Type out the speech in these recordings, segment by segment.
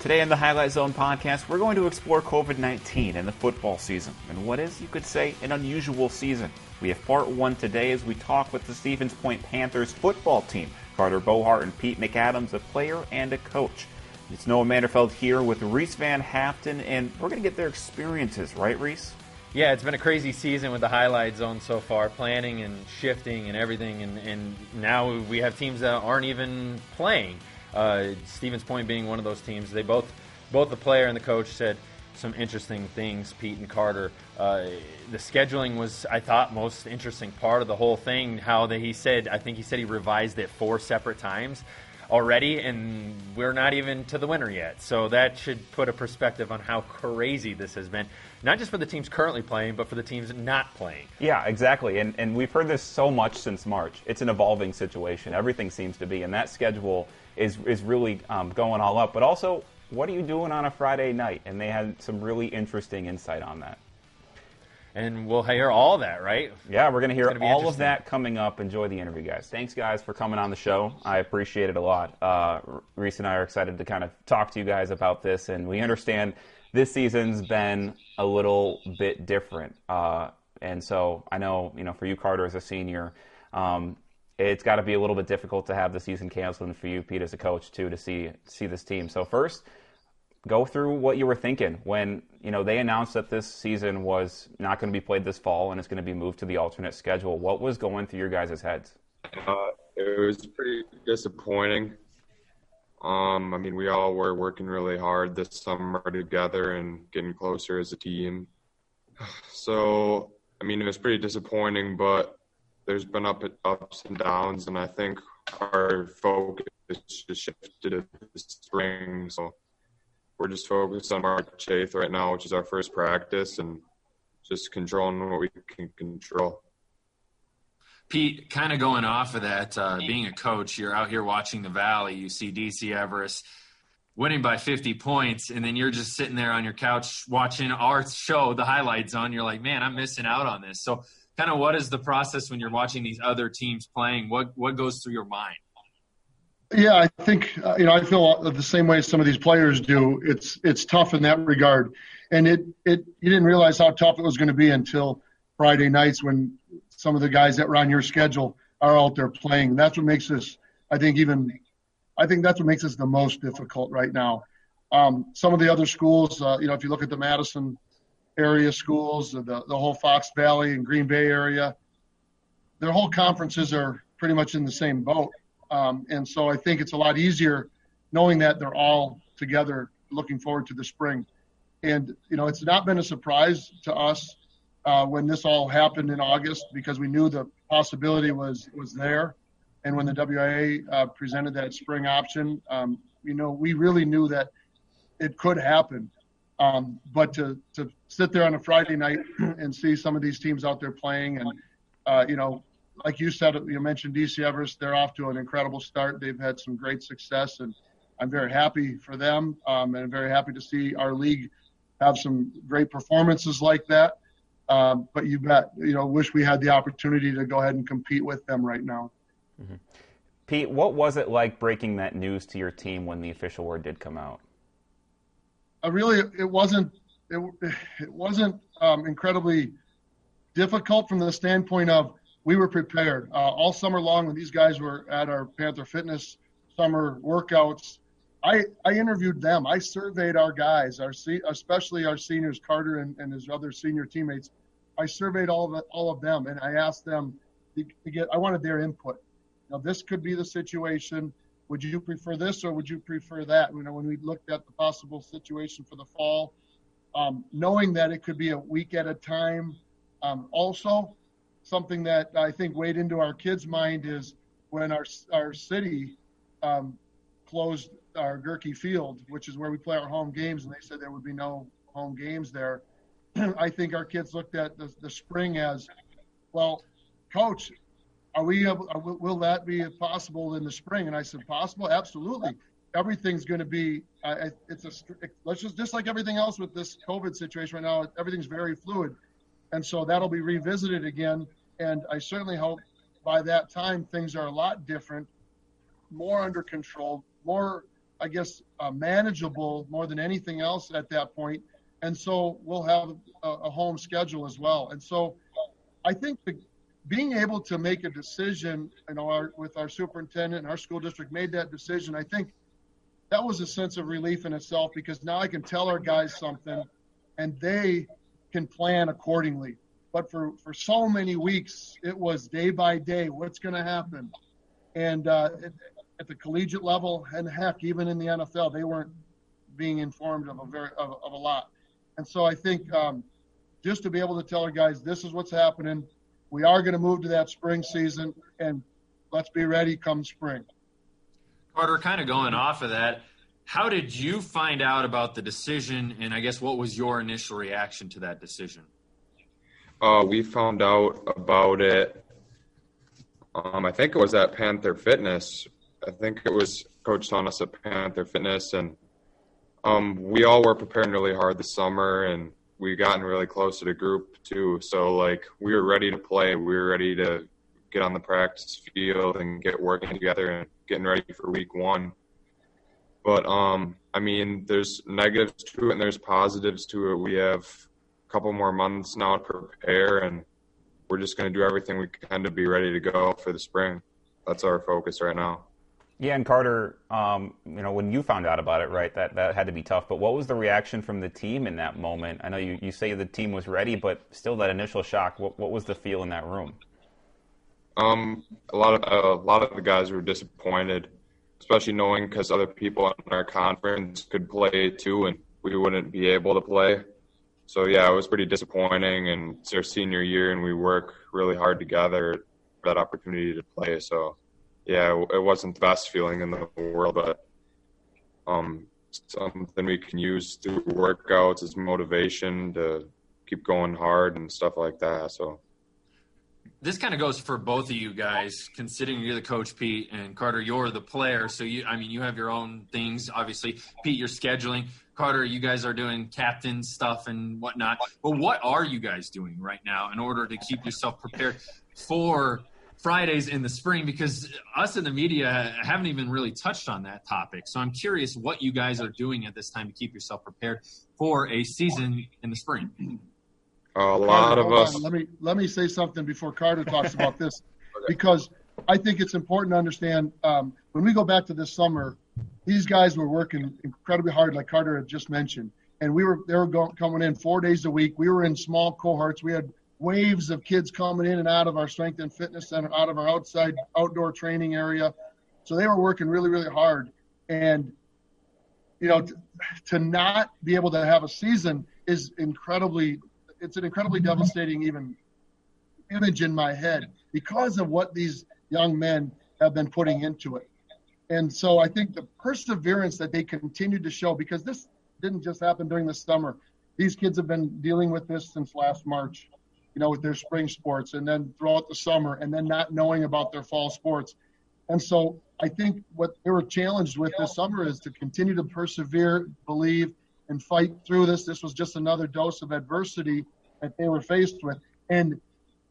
Today in the Highlight Zone podcast, we're going to explore COVID 19 and the football season, and what is, you could say, an unusual season. We have part one today as we talk with the Stevens Point Panthers football team, Carter Bohart and Pete McAdams, a player and a coach. It's Noah Manderfeld here with Reese Van Haften, and we're going to get their experiences, right, Reese? Yeah, it's been a crazy season with the highlight zone so far, planning and shifting and everything, and, and now we have teams that aren't even playing. Uh, Stevens Point being one of those teams. They both, both the player and the coach said some interesting things. Pete and Carter. Uh, the scheduling was, I thought, most interesting part of the whole thing. How that he said, I think he said he revised it four separate times already, and we're not even to the winter yet. So that should put a perspective on how crazy this has been, not just for the teams currently playing, but for the teams not playing. Yeah, exactly. And and we've heard this so much since March. It's an evolving situation. Everything seems to be, and that schedule is is really um, going all up. But also, what are you doing on a Friday night? And they had some really interesting insight on that. And we'll hear all that, right? Yeah, we're going to hear all of that coming up. Enjoy the interview, guys. Thanks, guys, for coming on the show. I appreciate it a lot. Uh, Reese and I are excited to kind of talk to you guys about this, and we understand this season's been a little bit different. Uh, and so I know, you know, for you, Carter, as a senior, um, it's got to be a little bit difficult to have the season canceled, and for you, Pete, as a coach, too, to see see this team. So first, go through what you were thinking when you know they announced that this season was not going to be played this fall and it's going to be moved to the alternate schedule. What was going through your guys' heads? Uh, it was pretty disappointing. Um, I mean, we all were working really hard this summer together and getting closer as a team. So, I mean, it was pretty disappointing, but there's been up ups and downs, and I think our focus just shifted to the spring. So we're just focused on March 8th right now, which is our first practice, and just controlling what we can control. Pete, kind of going off of that, uh, being a coach, you're out here watching the Valley. You see DC Everest winning by 50 points, and then you're just sitting there on your couch watching our show, the Highlight Zone. You're like, man, I'm missing out on this. So kind of what is the process when you're watching these other teams playing? What what goes through your mind? Yeah, I think uh, you know I feel the same way some of these players do. It's it's tough in that regard, and it it you didn't realize how tough it was going to be until Friday nights when some of the guys that were on your schedule are out there playing. That's what makes this, I think, even I think that's what makes this the most difficult right now. Um, some of the other schools, uh, you know, if you look at the Madison area schools, the, the whole Fox Valley and Green Bay area, their whole conferences are pretty much in the same boat. Um, and so I think it's a lot easier knowing that they're all together looking forward to the spring. And, you know, it's not been a surprise to us uh, when this all happened in August because we knew the possibility was, was there. And when the WIAA uh, presented that spring option, um, you know, we really knew that it could happen. Um, but to, to sit there on a Friday night and see some of these teams out there playing, and uh, you know, like you said, you mentioned DC Everest, they're off to an incredible start. They've had some great success, and I'm very happy for them, um, and I'm very happy to see our league have some great performances like that. Um, but you bet, you know, wish we had the opportunity to go ahead and compete with them right now. Mm-hmm. Pete, what was it like breaking that news to your team when the official word did come out? I really, it wasn't, it, it wasn't um, incredibly difficult from the standpoint of we were prepared uh, all summer long when these guys were at our Panther Fitness summer workouts. I, I interviewed them. I surveyed our guys, our especially our seniors, Carter and, and his other senior teammates. I surveyed all of all of them, and I asked them to, to get. I wanted their input. Now, this could be the situation would you prefer this or would you prefer that? You know, when we looked at the possible situation for the fall, um, knowing that it could be a week at a time. Um, also, something that I think weighed into our kids' mind is when our our city um, closed our Goerke Field, which is where we play our home games, and they said there would be no home games there. I think our kids looked at the, the spring as, well, coach, are we able, will that be possible in the spring? And I said, possible, absolutely. Everything's going to be. Uh, it's a. Let's just just like everything else with this COVID situation right now. Everything's very fluid, and so that'll be revisited again. And I certainly hope by that time things are a lot different, more under control, more I guess, uh, manageable more than anything else at that point. And so we'll have a, a home schedule as well. And so I think the, being able to make a decision, you know, our, with our superintendent and our school district made that decision. I think that was a sense of relief in itself because now I can tell our guys something, and they can plan accordingly. But for for so many weeks, it was day by day. What's going to happen? And uh, at the collegiate level, and heck, even in the NFL, they weren't being informed of a very of, of a lot. And so I think um, just to be able to tell our guys, this is what's happening we are going to move to that spring season, and let's be ready come spring. Carter, kind of going off of that, how did you find out about the decision, and I guess what was your initial reaction to that decision? Uh, we found out about it. Um, I think it was at Panther Fitness. I think it was Coach telling us at Panther Fitness, and um, we all were preparing really hard this summer, and we gotten really close to the group too. So like we were ready to play. We were ready to get on the practice field and get working together and getting ready for week one. But um, I mean, there's negatives to it and there's positives to it. We have a couple more months now to prepare, and we're just going to do everything we can to be ready to go for the spring. That's our focus right now. Yeah, and Carter, um, you know, when you found out about it, right, that, that had to be tough. But what was the reaction from the team in that moment? I know you, you say the team was ready, but still that initial shock. What, what was the feel in that room? Um, a lot of a lot of the guys were disappointed, especially knowing because other people in our conference could play too, and we wouldn't be able to play. So yeah, it was pretty disappointing. And it's our senior year, and we work really hard together for that opportunity to play. So yeah, it wasn't the best feeling in the world, but um, something we can use through workouts as motivation to keep going hard and stuff like that. So this kind of goes for both of you guys, considering you're the coach, Pete, and Carter, you're the player. So you, I mean, you have your own things, obviously. Pete, you're scheduling. Carter, you guys are doing captain stuff and whatnot. But what are you guys doing right now in order to keep yourself prepared for Fridays in the spring because us in the media haven't even really touched on that topic. So I'm curious what you guys are doing at this time to keep yourself prepared for a season in the spring. A lot Carter, of us. On. Let me let me say something before Carter talks about this, because I think it's important to understand um, when we go back to this summer, these guys were working incredibly hard, like Carter had just mentioned, and we were they were going, coming in four days a week. We were in small cohorts. We had waves of kids coming in and out of our strength and fitness center, out of our outside outdoor training area. So they were working really, really hard. And, you know, to, to not be able to have a season is incredibly, it's an incredibly devastating even image in my head because of what these young men have been putting into it. And so I think the perseverance that they continued to show, because this didn't just happen during the summer. These kids have been dealing with this since last March you know, with their spring sports and then throughout the summer and then not knowing about their fall sports. And so I think what they were challenged with this summer is to continue to persevere, believe, and fight through this. This was just another dose of adversity that they were faced with. And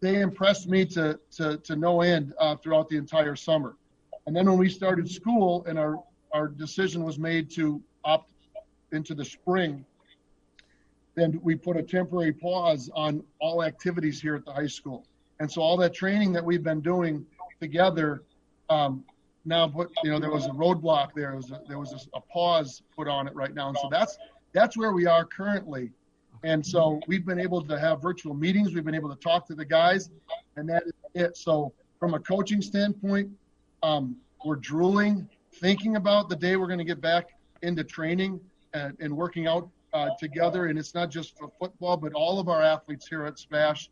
they impressed me to, to, to no end uh, throughout the entire summer. And then when we started school and our, our decision was made to opt into the spring, then we put a temporary pause on all activities here at the high school. And so all that training that we've been doing together, um, now put you know there was a roadblock there. Was a, there was a, a pause put on it right now, and so that's that's where we are currently. And so we've been able to have virtual meetings. We've been able to talk to the guys, and that is it. So from a coaching standpoint, um, we're drooling, thinking about the day we're going to get back into training and, and working out uh, together, and it's not just for football, but all of our athletes here at SPASH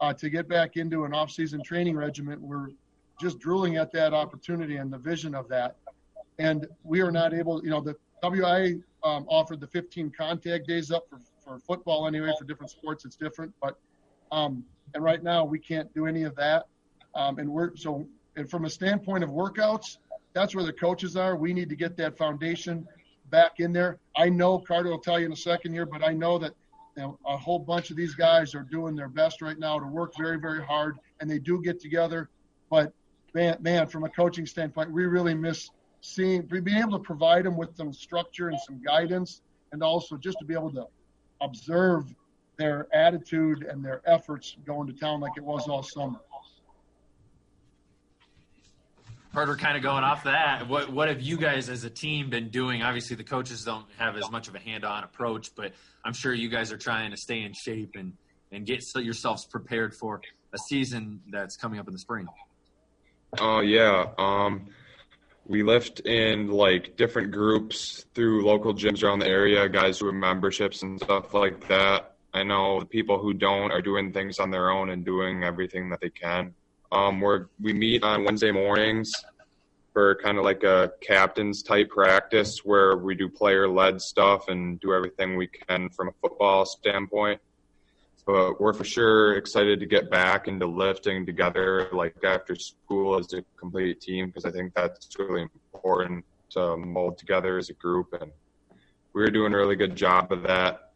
uh, to get back into an off-season training regiment. We're just drooling at that opportunity and the vision of that. And we are not able, you know, the WIAA um, offered the 15 contact days up for, for football anyway. For different sports, it's different. But um, and right now we can't do any of that. Um, and we're so and from a standpoint of workouts, that's where the coaches are. We need to get that foundation back in there. I know Carter will tell you in a second here, but I know that you know, a whole bunch of these guys are doing their best right now to work very, very hard, and they do get together. But man, man, from a coaching standpoint, we really miss seeing, being able to provide them with some structure and some guidance, and also just to be able to observe their attitude and their efforts going to town like it was all summer. Carter, kind of going off that, what what have you guys as a team been doing? Obviously, the coaches don't have as much of a hand-on approach, but I'm sure you guys are trying to stay in shape and and get yourselves prepared for a season that's coming up in the spring. Oh uh, yeah, um, we lift in like different groups through local gyms around the area, guys who have memberships and stuff like that. I know people who don't are doing things on their own and doing everything that they can. Um, where we meet on Wednesday mornings for kind of like a captain's type practice where we do player led stuff and do everything we can from a football standpoint. But we're for sure excited to get back into lifting together, like after school as a complete team, because I think that's really important to mold together as a group. And we were doing a really good job of that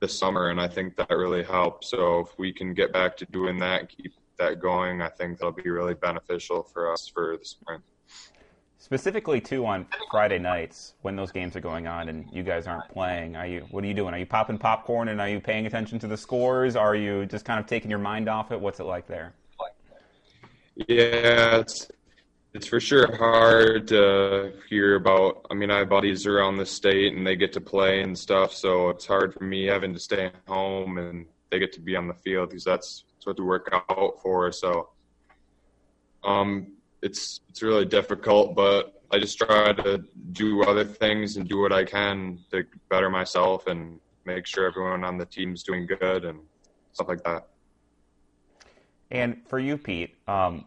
this summer, and I think that really helped. So if we can get back to doing that, keep that going, I think that'll be really beneficial for us for the spring. Specifically, too, on Friday nights when those games are going on and you guys aren't playing, are you? What are you doing? Are you popping popcorn and are you paying attention to the scores? Are you just kind of taking your mind off it? What's it like there? Yeah, it's it's for sure hard to hear about. I mean, I have buddies around the state and they get to play and stuff, so it's hard for me having to stay home and they get to be on the field because that's that's what to work out for. So, um, it's it's really difficult, but I just try to do other things and do what I can to better myself and make sure everyone on the team's doing good and stuff like that. And for you, Pete, um,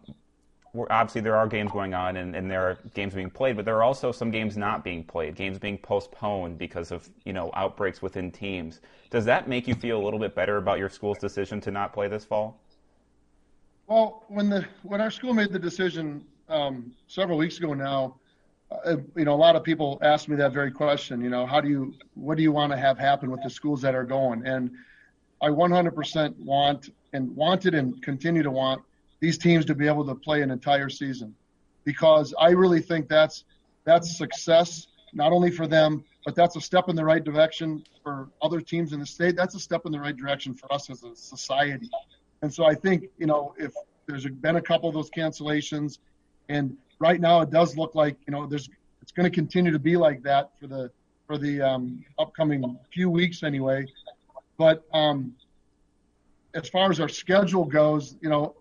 obviously there are games going on and, and, there are games being played, but there are also some games not being played, games being postponed because of you know outbreaks within teams. Does that make you feel a little bit better about your school's decision to not play this fall? Well, when the when our school made the decision um, several weeks ago now, uh, you know, a lot of people asked me that very question. You know, how do you what do you want to have happen with the schools that are going? And I 100% want and wanted and continue to want these teams to be able to play an entire season. Because I really think that's that's success not only for them but that's a step in the right direction for other teams in the state. That's a step in the right direction for us as a society. And so I think you know if there's been a couple of those cancellations and right now it does look like you know there's it's going to continue to be like that for the for the um, upcoming few weeks anyway. But um, as far as our schedule goes you know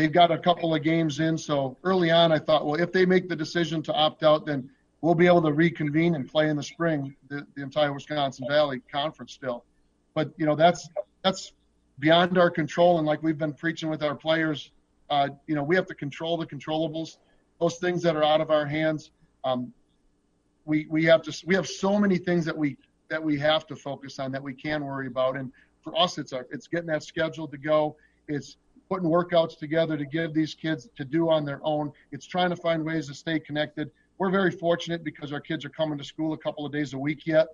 They've got a couple of games in, so early on I thought, well, if they make the decision to opt out, then we'll be able to reconvene and play in the spring, the, the entire Wisconsin Valley Conference still. But you know that's that's beyond our control, and like we've been preaching with our players, uh, you know we have to control the controllables, those things that are out of our hands. Um, we we have to we have so many things that we that we have to focus on that we can worry about, and for us it's our, it's getting that schedule to go. It's putting workouts together to give these kids to do on their own. It's trying to find ways to stay connected. We're very fortunate because our kids are coming to school a couple of days a week yet,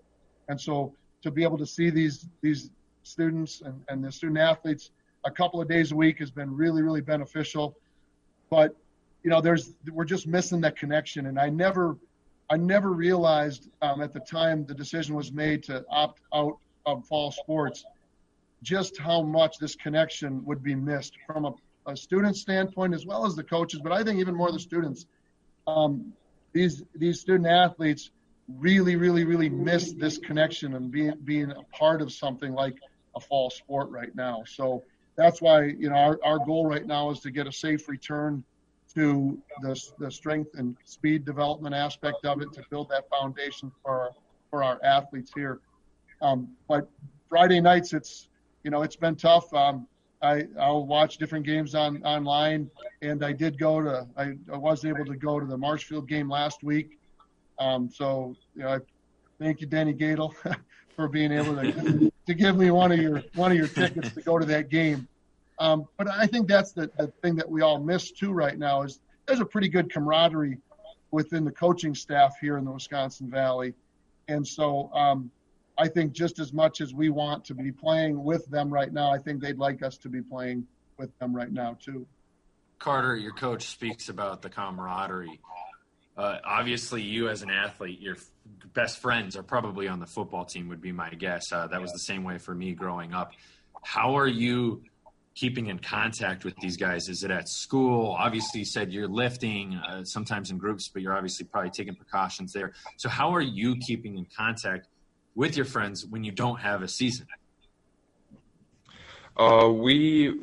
and so to be able to see these these students and, and the student athletes a couple of days a week has been really really beneficial. But you know, there's we're just missing that connection, and I never I never realized um, at the time the decision was made to opt out of fall sports just how much this connection would be missed from a, a student standpoint as well as the coaches, but I think even more the students. Um, these these student athletes really, really, really miss this connection and being being a part of something like a fall sport right now. So that's why you know our, our goal right now is to get a safe return to the, the strength and speed development aspect of it to build that foundation for our, for our athletes here. Um, but Friday nights, it's you know, it's been tough. Um, I I'll watch different games on online, and I did go to I, I was able to go to the Marshfield game last week. Um, so you know, I thank you, Danny Gadel, for being able to to give me one of your one of your tickets to go to that game. Um, but I think that's the, the thing that we all miss too right now is there's a pretty good camaraderie within the coaching staff here in the Wisconsin Valley, and so um, I think just as much as we want to be playing with them right now, I think they'd like us to be playing with them right now too. Carter, your coach speaks about the camaraderie. Uh, obviously, you as an athlete, your best friends are probably on the football team. Would be my guess. Uh, that was the same way for me growing up. How are you keeping in contact with these guys? Is it at school? Obviously, you said you're lifting uh, sometimes in groups, but you're obviously probably taking precautions there. So, how are you keeping in contact with your friends when you don't have a season? Uh, we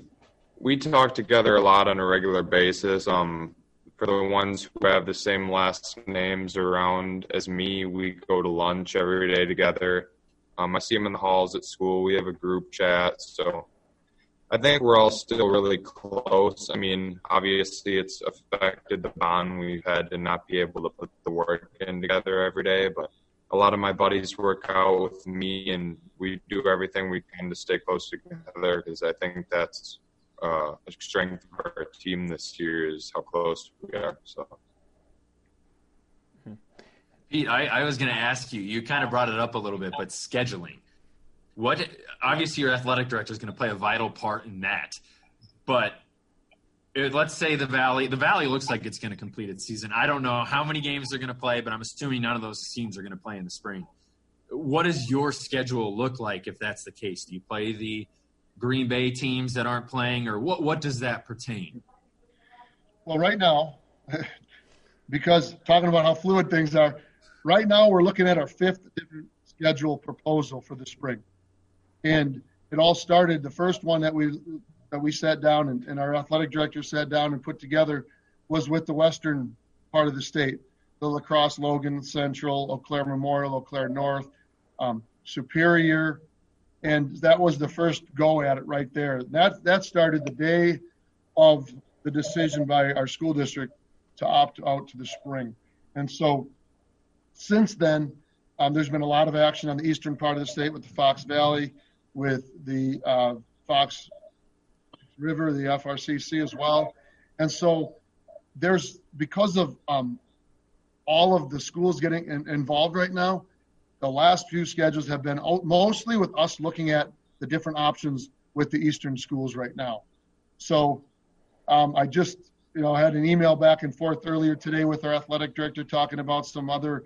we talk together a lot on a regular basis. Um, for the ones who have the same last names around as me, we go to lunch every day together. Um, I see them in the halls at school. We have a group chat, so I think we're all still really close. I mean, obviously, it's affected the bond we've had to not be able to put the work in together every day, but a lot of my buddies work out with me, and we do everything we can to stay close together because I think that's uh, a strength of our team this year is how close we are. So. Pete, I, I was going to ask you. You kind of brought it up a little bit, but scheduling. What obviously your athletic director is going to play a vital part in that, but it, let's say the Valley. The Valley looks like it's going to complete its season. I don't know how many games they're going to play, but I'm assuming none of those teams are going to play in the spring. What does your schedule look like if that's the case? Do you play the Green Bay teams that aren't playing, or what? What does that pertain? Well, right now, because talking about how fluid things are, right now we're looking at our fifth schedule proposal for the spring, and it all started. The first one that we that we sat down and, and, our athletic director sat down and put together was with the western part of the state, the La Crosse Logan Central, Eau Claire Memorial, Eau Claire North, um, Superior, and that was the first go at it right there. That that started the day of the decision by our school district to opt out to the spring, and so since then. Um, there's been a lot of action on the eastern part of the state with the Fox Valley, with the uh, Fox River, the FRCC as well. And so there's because of um, all of the schools getting in, involved right now, the last few schedules have been mostly with us looking at the different options with the Eastern schools right now. So um, I just you know had an email back and forth earlier today with our athletic director talking about some other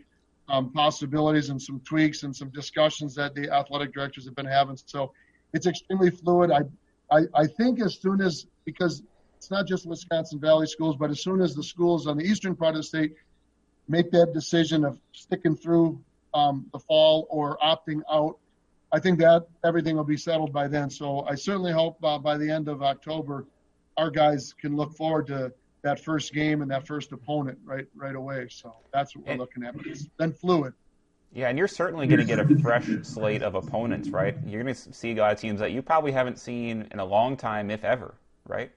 um, possibilities and some tweaks and some discussions that the athletic directors have been having. So it's extremely fluid. I I, I think as soon as because it's not just Wisconsin Valley schools, but as soon as the schools on the eastern part of the state make that decision of sticking through um, the fall or opting out, I think that everything will be settled by then. So I certainly hope uh, by the end of October, our guys can look forward to that first game and that first opponent right right away. So that's what we're looking at. But it's then fluid. Yeah, and you're certainly going to get a fresh slate of opponents, right? You're going to see a lot of teams that you probably haven't seen in a long time, if ever, right?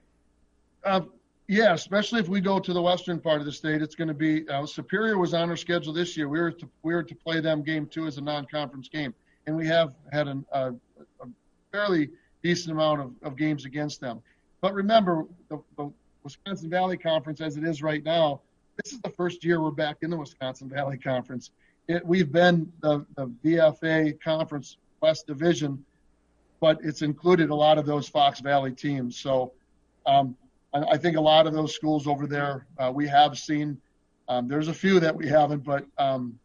Uh, yeah, especially if we go to the western part of the state, it's going to be uh, Superior was on our schedule this year. We were to we were to play them game two as a non-conference game, and we have had an, uh, a fairly decent amount of, of games against them. But remember, the, the Wisconsin Valley Conference, as it is right now, this is the first year we're back in the Wisconsin Valley Conference it, we've been the, the VFA Conference West Division, but it's included a lot of those Fox Valley teams. So um, I, I, think a lot of those schools over there uh, we have seen. Um, there's a few that we haven't, but um,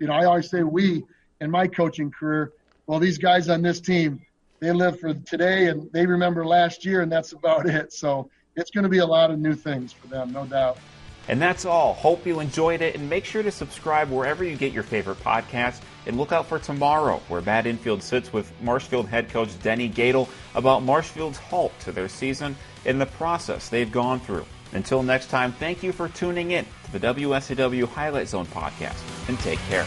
you know I always say we in my coaching career. Well, these guys on this team, they live for today and they remember last year, and that's about it. So it's going to be a lot of new things for them, no doubt. And that's all. Hope you enjoyed it, and make sure to subscribe wherever you get your favorite podcast. And look out for tomorrow, where Matt Infield sits with Marshfield head coach Denny Gadel about Marshfield's halt to their season and the process they've gone through. Until next time, thank you for tuning in to the WSAW Highlight Zone podcast, and take care.